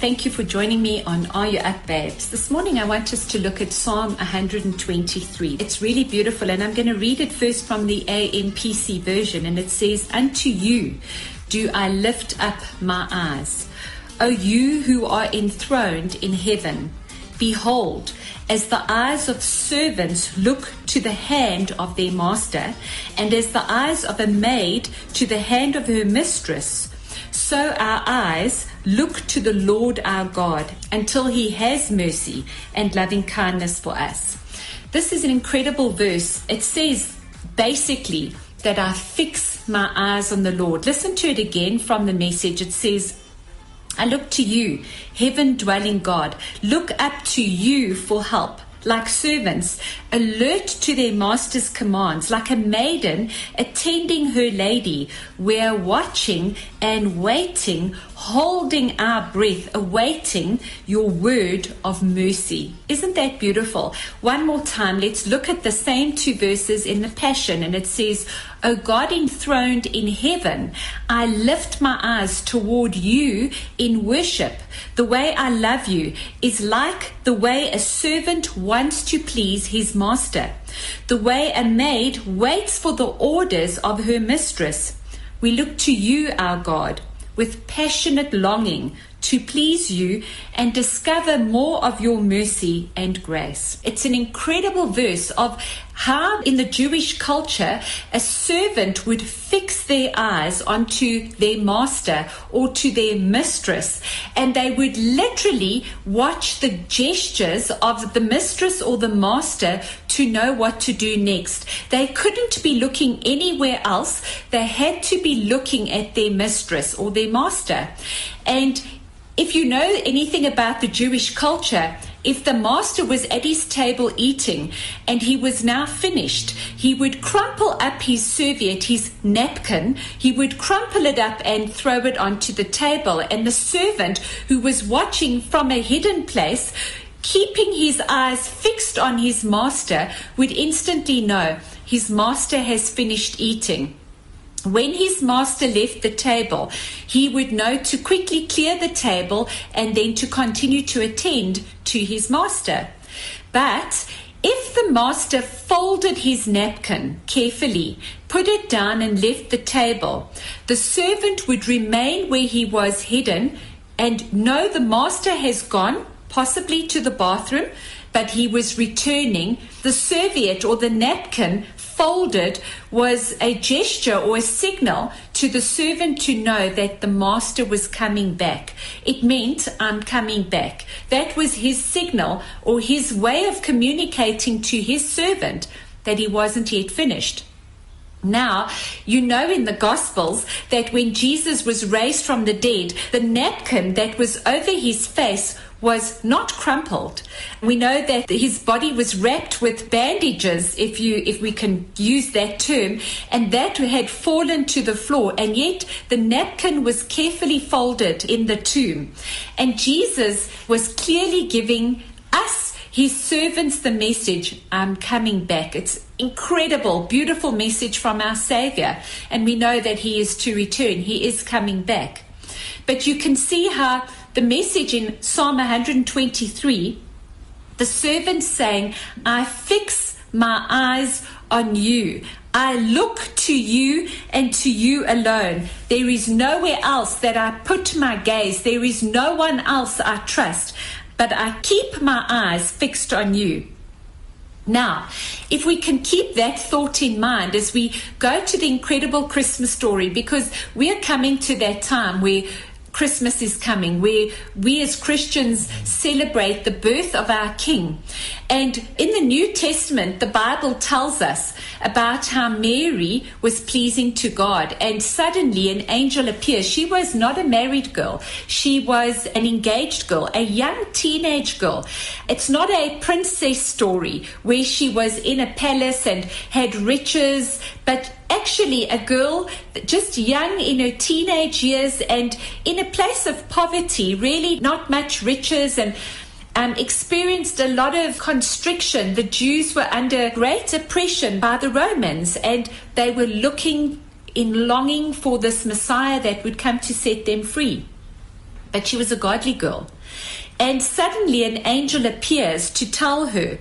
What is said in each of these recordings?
thank you for joining me on Are You Up, Babes? This morning, I want us to look at Psalm 123. It's really beautiful, and I'm going to read it first from the AMPC version, and it says, Unto you do I lift up my eyes, O you who are enthroned in heaven. Behold, as the eyes of servants look to the hand of their master, and as the eyes of a maid to the hand of her mistress, so our eyes look to the Lord our God until he has mercy and loving kindness for us. This is an incredible verse. It says basically that I fix my eyes on the Lord. Listen to it again from the message. It says, I look to you, heaven dwelling God. Look up to you for help like servants, alert to their master's commands, like a maiden attending her lady. We're watching and waiting, holding our breath, awaiting your word of mercy. Isn't that beautiful? One more time, let's look at the same two verses in the Passion, and it says, O God enthroned in heaven, I lift my eyes toward you in worship. The way I love you is like the way a servant wants to please his master, the way a maid waits for the orders of her mistress. We look to you, our God, with passionate longing to please you and discover more of your mercy and grace. It's an incredible verse of how, in the Jewish culture, a servant would fix their eyes onto their master or to their mistress, and they would literally watch the gestures of the mistress or the master to know what to do next. They couldn't be looking anywhere else, they had to be looking at their mistress or their master. And if you know anything about the Jewish culture, if the master was at his table eating and he was now finished, he would crumple up his serviette, his napkin, he would crumple it up and throw it onto the table. And the servant who was watching from a hidden place, keeping his eyes fixed on his master, would instantly know his master has finished eating. When his master left the table, he would know to quickly clear the table and then to continue to attend to his master. But if the master folded his napkin carefully, put it down, and left the table, the servant would remain where he was hidden and know the master has gone, possibly to the bathroom, but he was returning. The serviette or the napkin folded was a gesture or a signal to the servant to know that the master was coming back. It meant, I'm coming back. That was his signal or his way of communicating to his servant that he wasn't yet finished. Now, you know in the Gospels that when Jesus was raised from the dead, the napkin that was over his face was not crumpled. We know that his body was wrapped with bandages, if you if we can use that term, and that had fallen to the floor, and yet the napkin was carefully folded in the tomb. And Jesus was clearly giving us his servants the message, I'm coming back. It's incredible, beautiful message from our Savior. And we know that he is to return. He is coming back. But you can see how the message in Psalm 123, the servant saying, I fix my eyes on you. I look to you and to you alone. There is nowhere else that I put my gaze. There is no one else I trust, but I keep my eyes fixed on you. Now, if we can keep that thought in mind as we go to the incredible Christmas story, because we are coming to that time where Christmas is coming, where we as Christians celebrate the birth of our King. And in the New Testament, the Bible tells us about how Mary was pleasing to God. And suddenly an angel appears. She was not a married girl, she was an engaged girl, a young teenage girl. It's not a princess story where she was in a palace and had riches, but actually a girl just young in her teenage years and in a place of poverty, really not much riches and um, experienced a lot of constriction. The Jews were under great oppression by the Romans and they were looking in longing for this Messiah that would come to set them free. but she was a godly girl. And suddenly an angel appears to tell her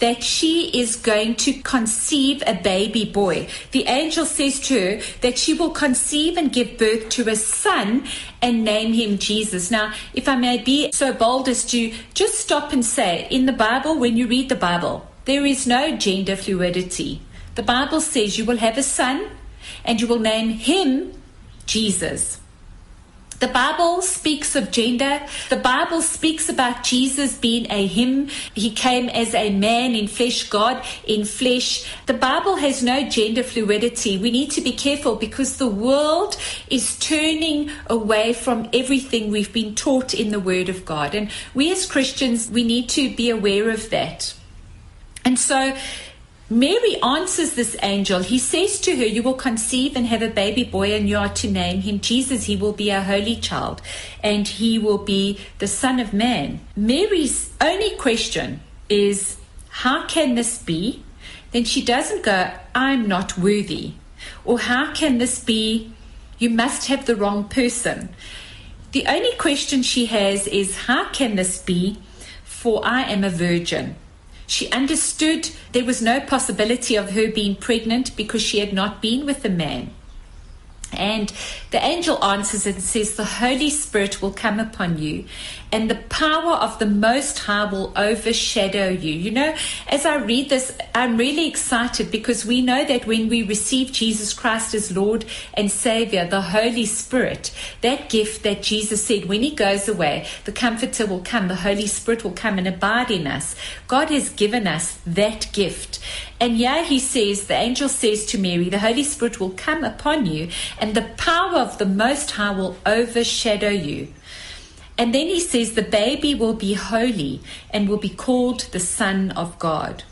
that she is going to conceive a baby boy. The angel says to her that she will conceive and give birth to a son and name him Jesus. Now, if I may be so bold as to just stop and say, in the Bible, when you read the Bible, there is no gender fluidity. The Bible says you will have a son and you will name him Jesus. The Bible speaks of gender. The Bible speaks about Jesus being a him. He came as a man in flesh, God in flesh. The Bible has no gender fluidity. We need to be careful because the world is turning away from everything we've been taught in the Word of God. And we as Christians, we need to be aware of that. And so Mary answers this angel. He says to her, You will conceive and have a baby boy, and you are to name him Jesus. He will be a holy child, and he will be the Son of Man. Mary's only question is, How can this be? Then she doesn't go, I'm not worthy. Or how can this be? You must have the wrong person. The only question she has is, How can this be? For I am a virgin. She understood there was no possibility of her being pregnant because she had not been with the man. And the angel answers and says, The Holy Spirit will come upon you, and the power of the Most High will overshadow you. You know, as I read this, I'm really excited because we know that when we receive Jesus Christ as Lord and Savior, the Holy Spirit, that gift that Jesus said, when He goes away, the Comforter will come, the Holy Spirit will come and abide in us. God has given us that gift. And yeah, He says, the angel says to Mary, the Holy Spirit will come upon you, and the power of the Most High will overshadow you. And then he says, The baby will be holy and will be called the Son of God.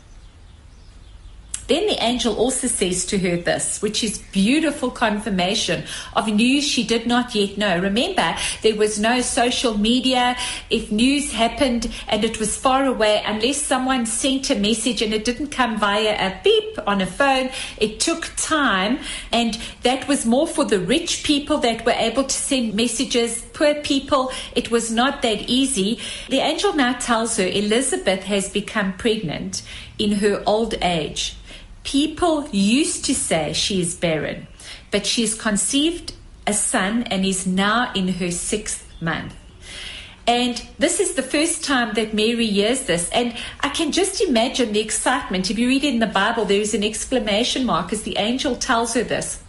Then the angel also says to her this, which is beautiful confirmation of news she did not yet know. Remember, there was no social media. If news happened and it was far away, unless someone sent a message and it didn't come via a beep on a phone, it took time. And that was more for the rich people that were able to send messages. Poor people, it was not that easy. The angel now tells her Elizabeth has become pregnant in her old age. People used to say she is barren, but she has conceived a son and is now in her sixth month. And this is the first time that Mary hears this. And I can just imagine the excitement. If you read it in the Bible, there is an exclamation mark as the angel tells her this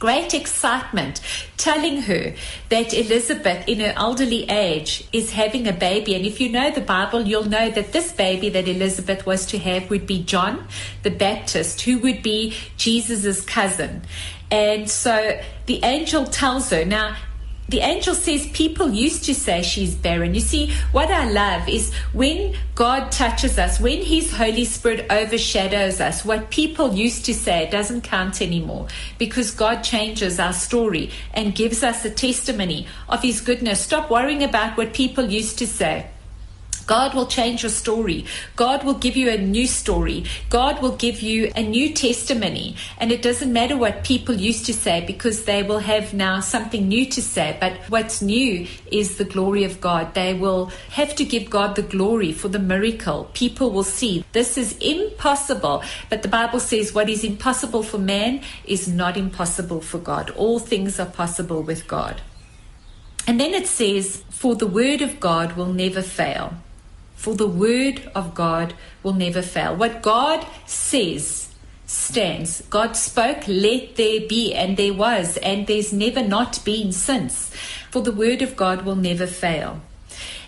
great excitement, telling her that Elizabeth, in her elderly age, is having a baby. And if you know the Bible, you'll know that this baby that Elizabeth was to have would be John the Baptist, who would be Jesus' cousin. And so the angel tells her, now the angel says people used to say she's barren. You see, what I love is when God touches us, when His Holy Spirit overshadows us, what people used to say doesn't count anymore because God changes our story and gives us a testimony of His goodness. Stop worrying about what people used to say. God will change your story. God will give you a new story. God will give you a new testimony. And it doesn't matter what people used to say because they will have now something new to say. But what's new is the glory of God. They will have to give God the glory for the miracle. People will see this is impossible. But the Bible says what is impossible for man is not impossible for God. All things are possible with God. And then it says, For the word of God will never fail for the word of God will never fail. What God says stands. God spoke, let there be, and there was, and there's never not been since. For the word of God will never fail.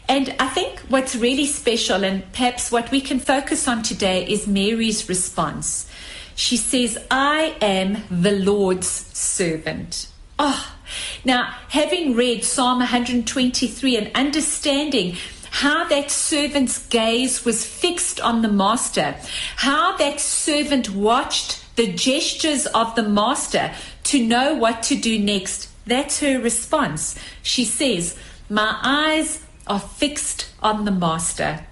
And I think what's really special, and perhaps what we can focus on today, is Mary's response. She says, I am the Lord's servant. Oh, now having read Psalm 123 and understanding how that servant's gaze was fixed on the master, how that servant watched the gestures of the master to know what to do next. That's her response. She says, My eyes are fixed on the master.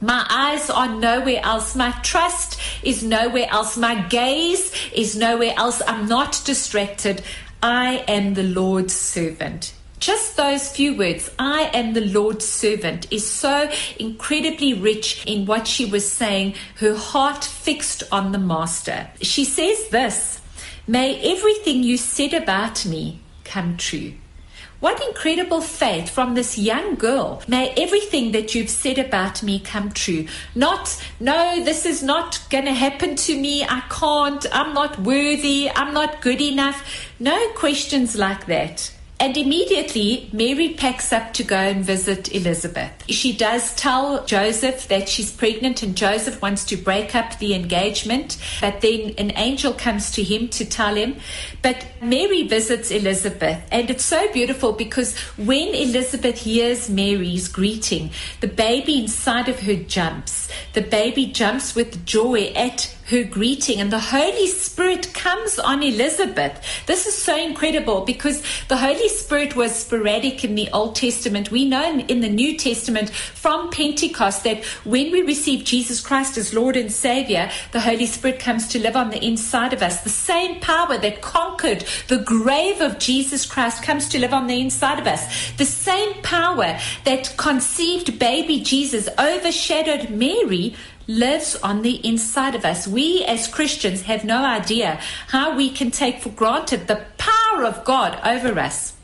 My eyes are nowhere else. My trust is nowhere else. My gaze is nowhere else. I'm not distracted. I am the Lord's servant. Just those few words, I am the Lord's servant, is so incredibly rich in what she was saying, her heart fixed on the Master. She says this May everything you said about me come true. What incredible faith from this young girl. May everything that you've said about me come true. Not, no, this is not going to happen to me. I can't. I'm not worthy. I'm not good enough. No questions like that. And immediately, Mary packs up to go and visit Elizabeth. She does tell Joseph that she's pregnant, and Joseph wants to break up the engagement. But then an angel comes to him to tell him. But Mary visits Elizabeth, and it's so beautiful because when Elizabeth hears Mary's greeting, the baby inside of her jumps. The baby jumps with joy at her greeting, and the Holy Spirit comes on Elizabeth. This is so incredible because the Holy Spirit was sporadic in the Old Testament. We know in the New Testament from Pentecost that when we receive Jesus Christ as Lord and Savior, the Holy Spirit comes to live on the inside of us. The same power that conquered the grave of Jesus Christ comes to live on the inside of us. The same power that conceived baby Jesus overshadowed Mary lives on the inside of us. We as Christians have no idea how we can take for granted the power of God over us.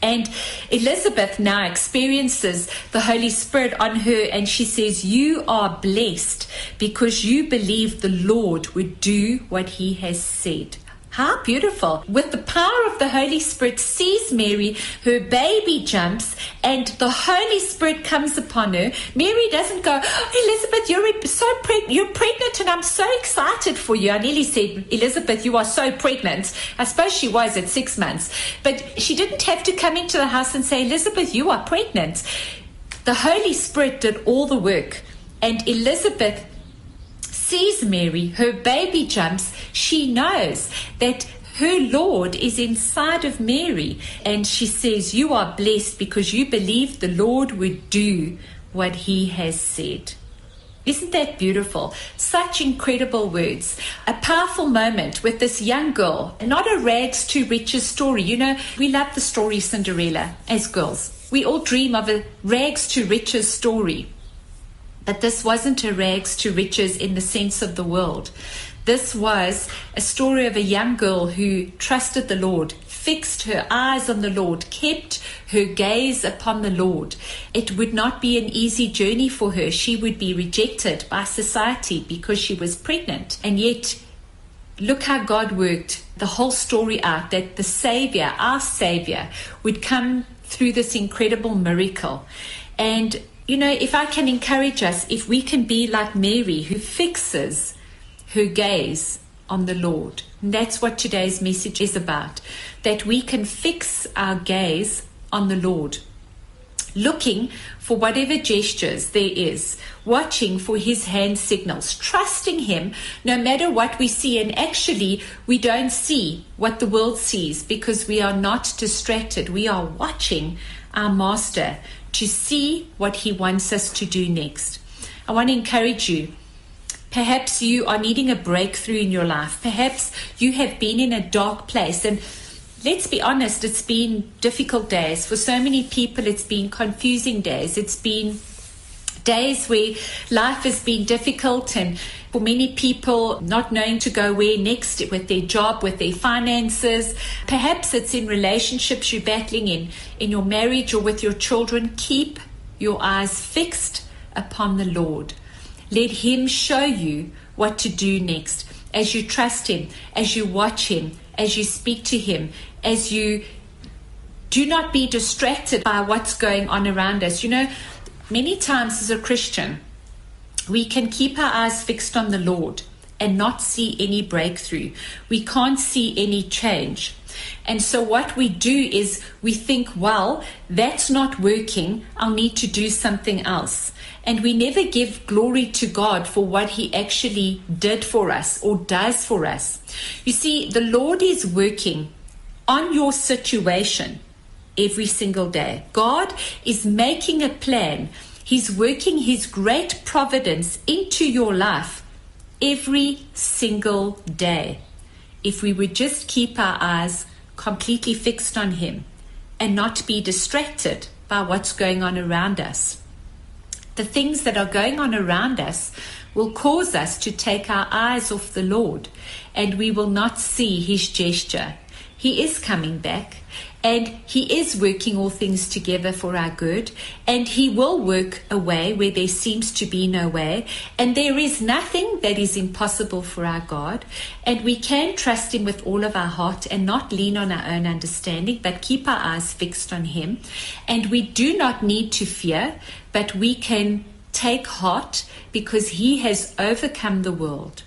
And Elizabeth now experiences the Holy Spirit on her, and she says, You are blessed because you believe the Lord would do what he has said. How beautiful. With the power of the Holy Spirit, sees Mary, her baby jumps, and the Holy Spirit comes upon her. Mary doesn't go, oh, Elizabeth, you're so pregnant, you're pregnant, and I'm so excited for you. I nearly said, Elizabeth, you are so pregnant. I suppose she was at six months. But she didn't have to come into the house and say, Elizabeth, you are pregnant. The Holy Spirit did all the work. And Elizabeth sees Mary, her baby jumps, she knows that her Lord is inside of Mary. And she says, You are blessed because you believe the Lord would do what he has said. Isn't that beautiful? Such incredible words. A powerful moment with this young girl, not a rags to riches story. You know, we love the story Cinderella as girls. We all dream of a rags to riches story. But this wasn't a rags to riches in the sense of the world. This was a story of a young girl who trusted the Lord, fixed her eyes on the Lord, kept her gaze upon the Lord. It would not be an easy journey for her. She would be rejected by society because she was pregnant. And yet, look how God worked the whole story out that the Savior, our Savior, would come through this incredible miracle. And you know, if I can encourage us, if we can be like Mary who fixes her gaze on the Lord. That's what today's message is about. That we can fix our gaze on the Lord. Looking for whatever gestures there is, watching for his hand signals, trusting him no matter what we see. And actually, we don't see what the world sees because we are not distracted. We are watching our master to see what He wants us to do next. I want to encourage you. Perhaps you are needing a breakthrough in your life. Perhaps you have been in a dark place. And let's be honest, it's been difficult days. For so many people, it's been confusing days. It's been days where life has been difficult and for many people not knowing to go where next with their job, with their finances. Perhaps it's in relationships you're battling in, in your marriage or with your children. Keep your eyes fixed upon the Lord. Let Him show you what to do next as you trust Him, as you watch Him, as you speak to Him, as you do not be distracted by what's going on around us. You know, many times as a Christian, we can keep our eyes fixed on the Lord and not see any breakthrough. We can't see any change. And so, what we do is we think, well, that's not working. I'll need to do something else. And we never give glory to God for what He actually did for us or does for us. You see, the Lord is working on your situation every single day. God is making a plan He's working His great providence into your life every single day. If we would just keep our eyes completely fixed on Him and not be distracted by what's going on around us. The things that are going on around us will cause us to take our eyes off the Lord and we will not see his gesture. He is coming back and he is working all things together for our good. And he will work a way where there seems to be no way. And there is nothing that is impossible for our God. And we can trust him with all of our heart and not lean on our own understanding but keep our eyes fixed on him. And we do not need to fear but we can take heart because he has overcome the world.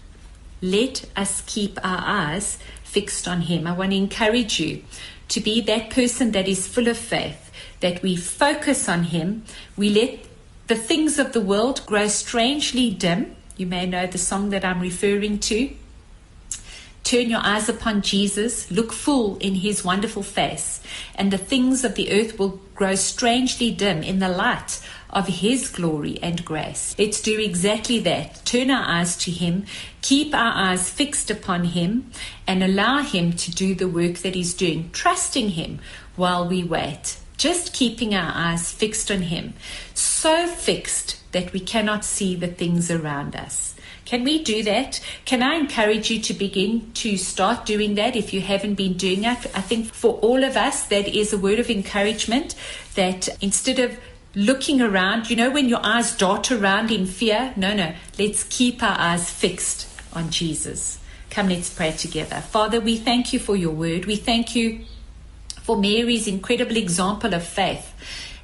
Let us keep our eyes fixed on him. I want to encourage you to be that person that is full of faith, that we focus on Him, we let the things of the world grow strangely dim. You may know the song that I'm referring to. Turn your eyes upon Jesus, look full in his wonderful face, and the things of the earth will grow strangely dim in the light of His glory and grace. Let's do exactly that. Turn our eyes to Him, keep our eyes fixed upon Him, and allow Him to do the work that He's doing, trusting Him while we wait. Just keeping our eyes fixed on Him, so fixed that we cannot see the things around us. Can we do that? Can I encourage you to begin to start doing that if you haven't been doing it? I think for all of us, that is a word of encouragement that instead of looking around, you know, when your eyes dart around in fear. No, no. Let's keep our eyes fixed on Jesus. Come, let's pray together. Father, we thank you for your word. We thank you for Mary's incredible example of faith.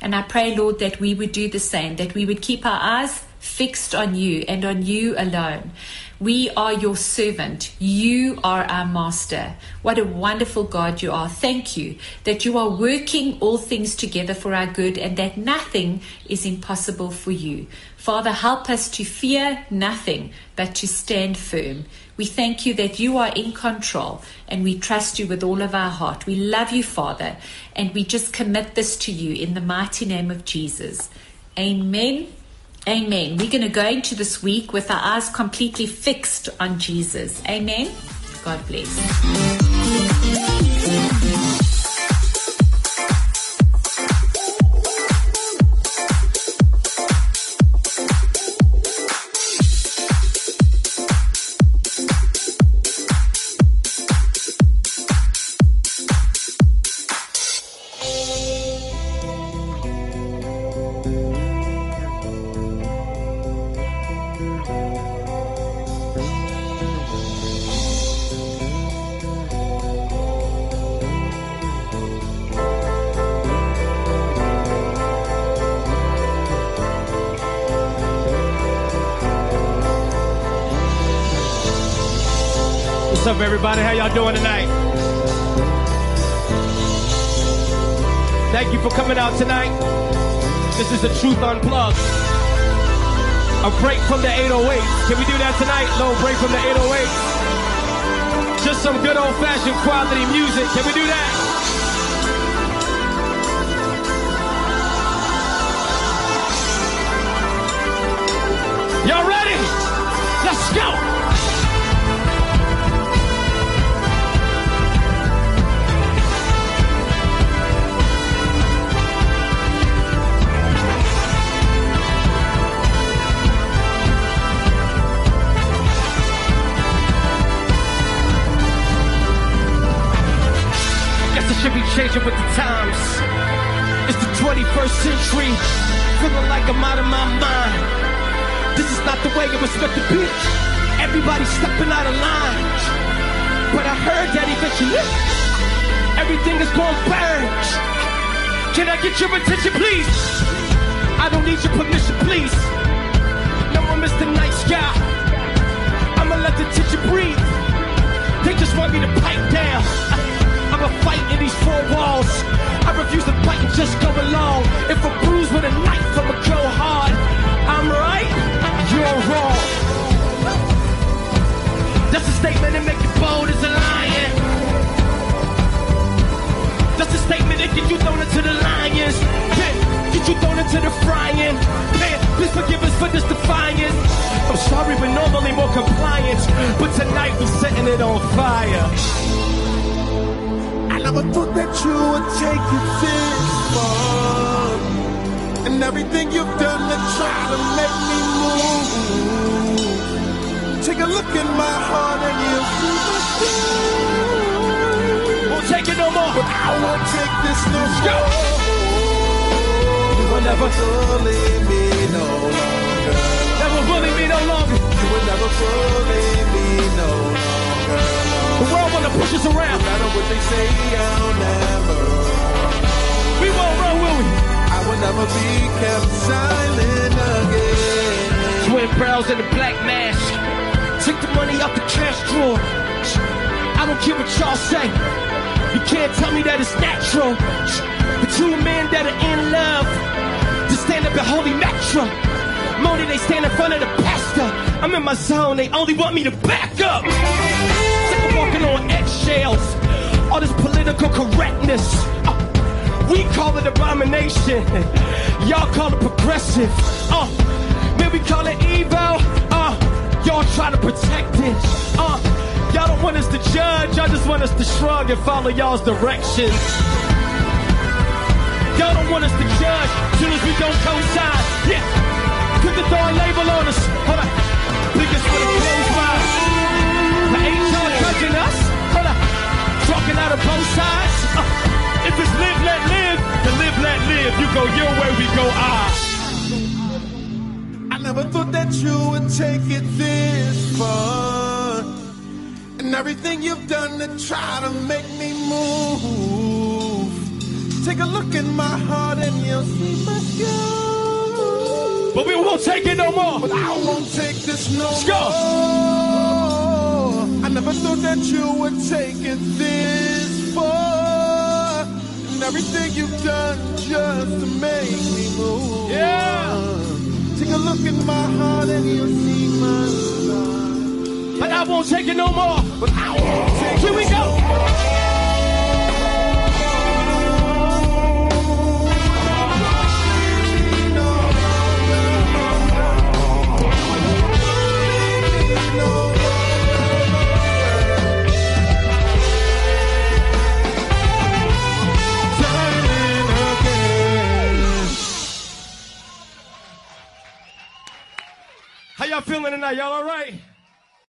And I pray, Lord, that we would do the same, that we would keep our eyes fixed on you and on you alone. We are your servant. You are our master. What a wonderful God you are. Thank you that you are working all things together for our good and that nothing is impossible for you. Father, help us to fear nothing but to stand firm. We thank you that you are in control and we trust you with all of our heart. We love you, Father, and we just commit this to you in the mighty name of Jesus. Amen Amen. We're going to go into this week with our eyes completely fixed on Jesus. Amen. God bless. Tonight. This is the Truth Unplugged. A break from the 808. Can we do that tonight? Little break from the 808. Just some good old fashioned quality music. Can we do that? Y'all ready? Changing with the times. It's the 21st century, feeling like I'm out of my mind. This is not the way I respect the beach. Everybody's stepping out of line. But I heard that eventually everything is going to burn. Can I get your attention, please? I don't need your permission, please. No, I'm Mr. Nice Guy. I'ma let the tension breathe. They just want me to pipe down. I'm a fight in these four walls. I refuse to fight and just go along. If I'm with a knife, I'ma go hard. I'm right, you're wrong. That's a statement that make you bold as a lion. That's a statement that get you thrown into the lions. Yeah, get you thrown into the frying. Man, please forgive us for this defiance. I'm sorry, we're normally more compliant, but tonight we're setting it on fire. Thought that you would take it this far. And everything you've done to try to make me move. Take a look in my heart and you'll see my skin. Won't take it no more. But I won't take this no more. You will never, bully me no longer. never bully me no longer. You will never bully me no longer. The world wanna push us around. No matter what they say, I'll never. We won't run, will we? I will never be kept silent again. Twin brows and a black mask. Take the money out the cash drawer. I don't care what y'all say. You can't tell me that it's natural. The two men that are in love to stand up at Holy Metro. Moni, they stand in front of the pastor. I'm in my zone, they only want me to back up. Walking on eggshells. All this political correctness. Uh, we call it abomination. Y'all call it progressive. Uh, man, we call it evil. Uh, y'all try to protect it. Uh, y'all don't want us to judge. Y'all just want us to shrug and follow y'all's directions. Y'all don't want us to judge soon as we don't coincide. Yeah. Put the a label on us. Hold on. Biggest for the close by. Judging us? Hold on. Talking out of both sides. Uh, if it's live, let live, then live, let live. You go your way, we go ours. I never thought that you would take it this far. And everything you've done to try to make me move. Take a look in my heart and you'll see my scars. But we won't take it no more. But I won't take this no Let's go. more. I never thought that you would take it this far. And everything you've done just to make me move. Yeah. Take a look in my heart and you'll see my scars. But I won't take it no more. But I won't take Here we go. no How y'all feeling tonight? Y'all all right?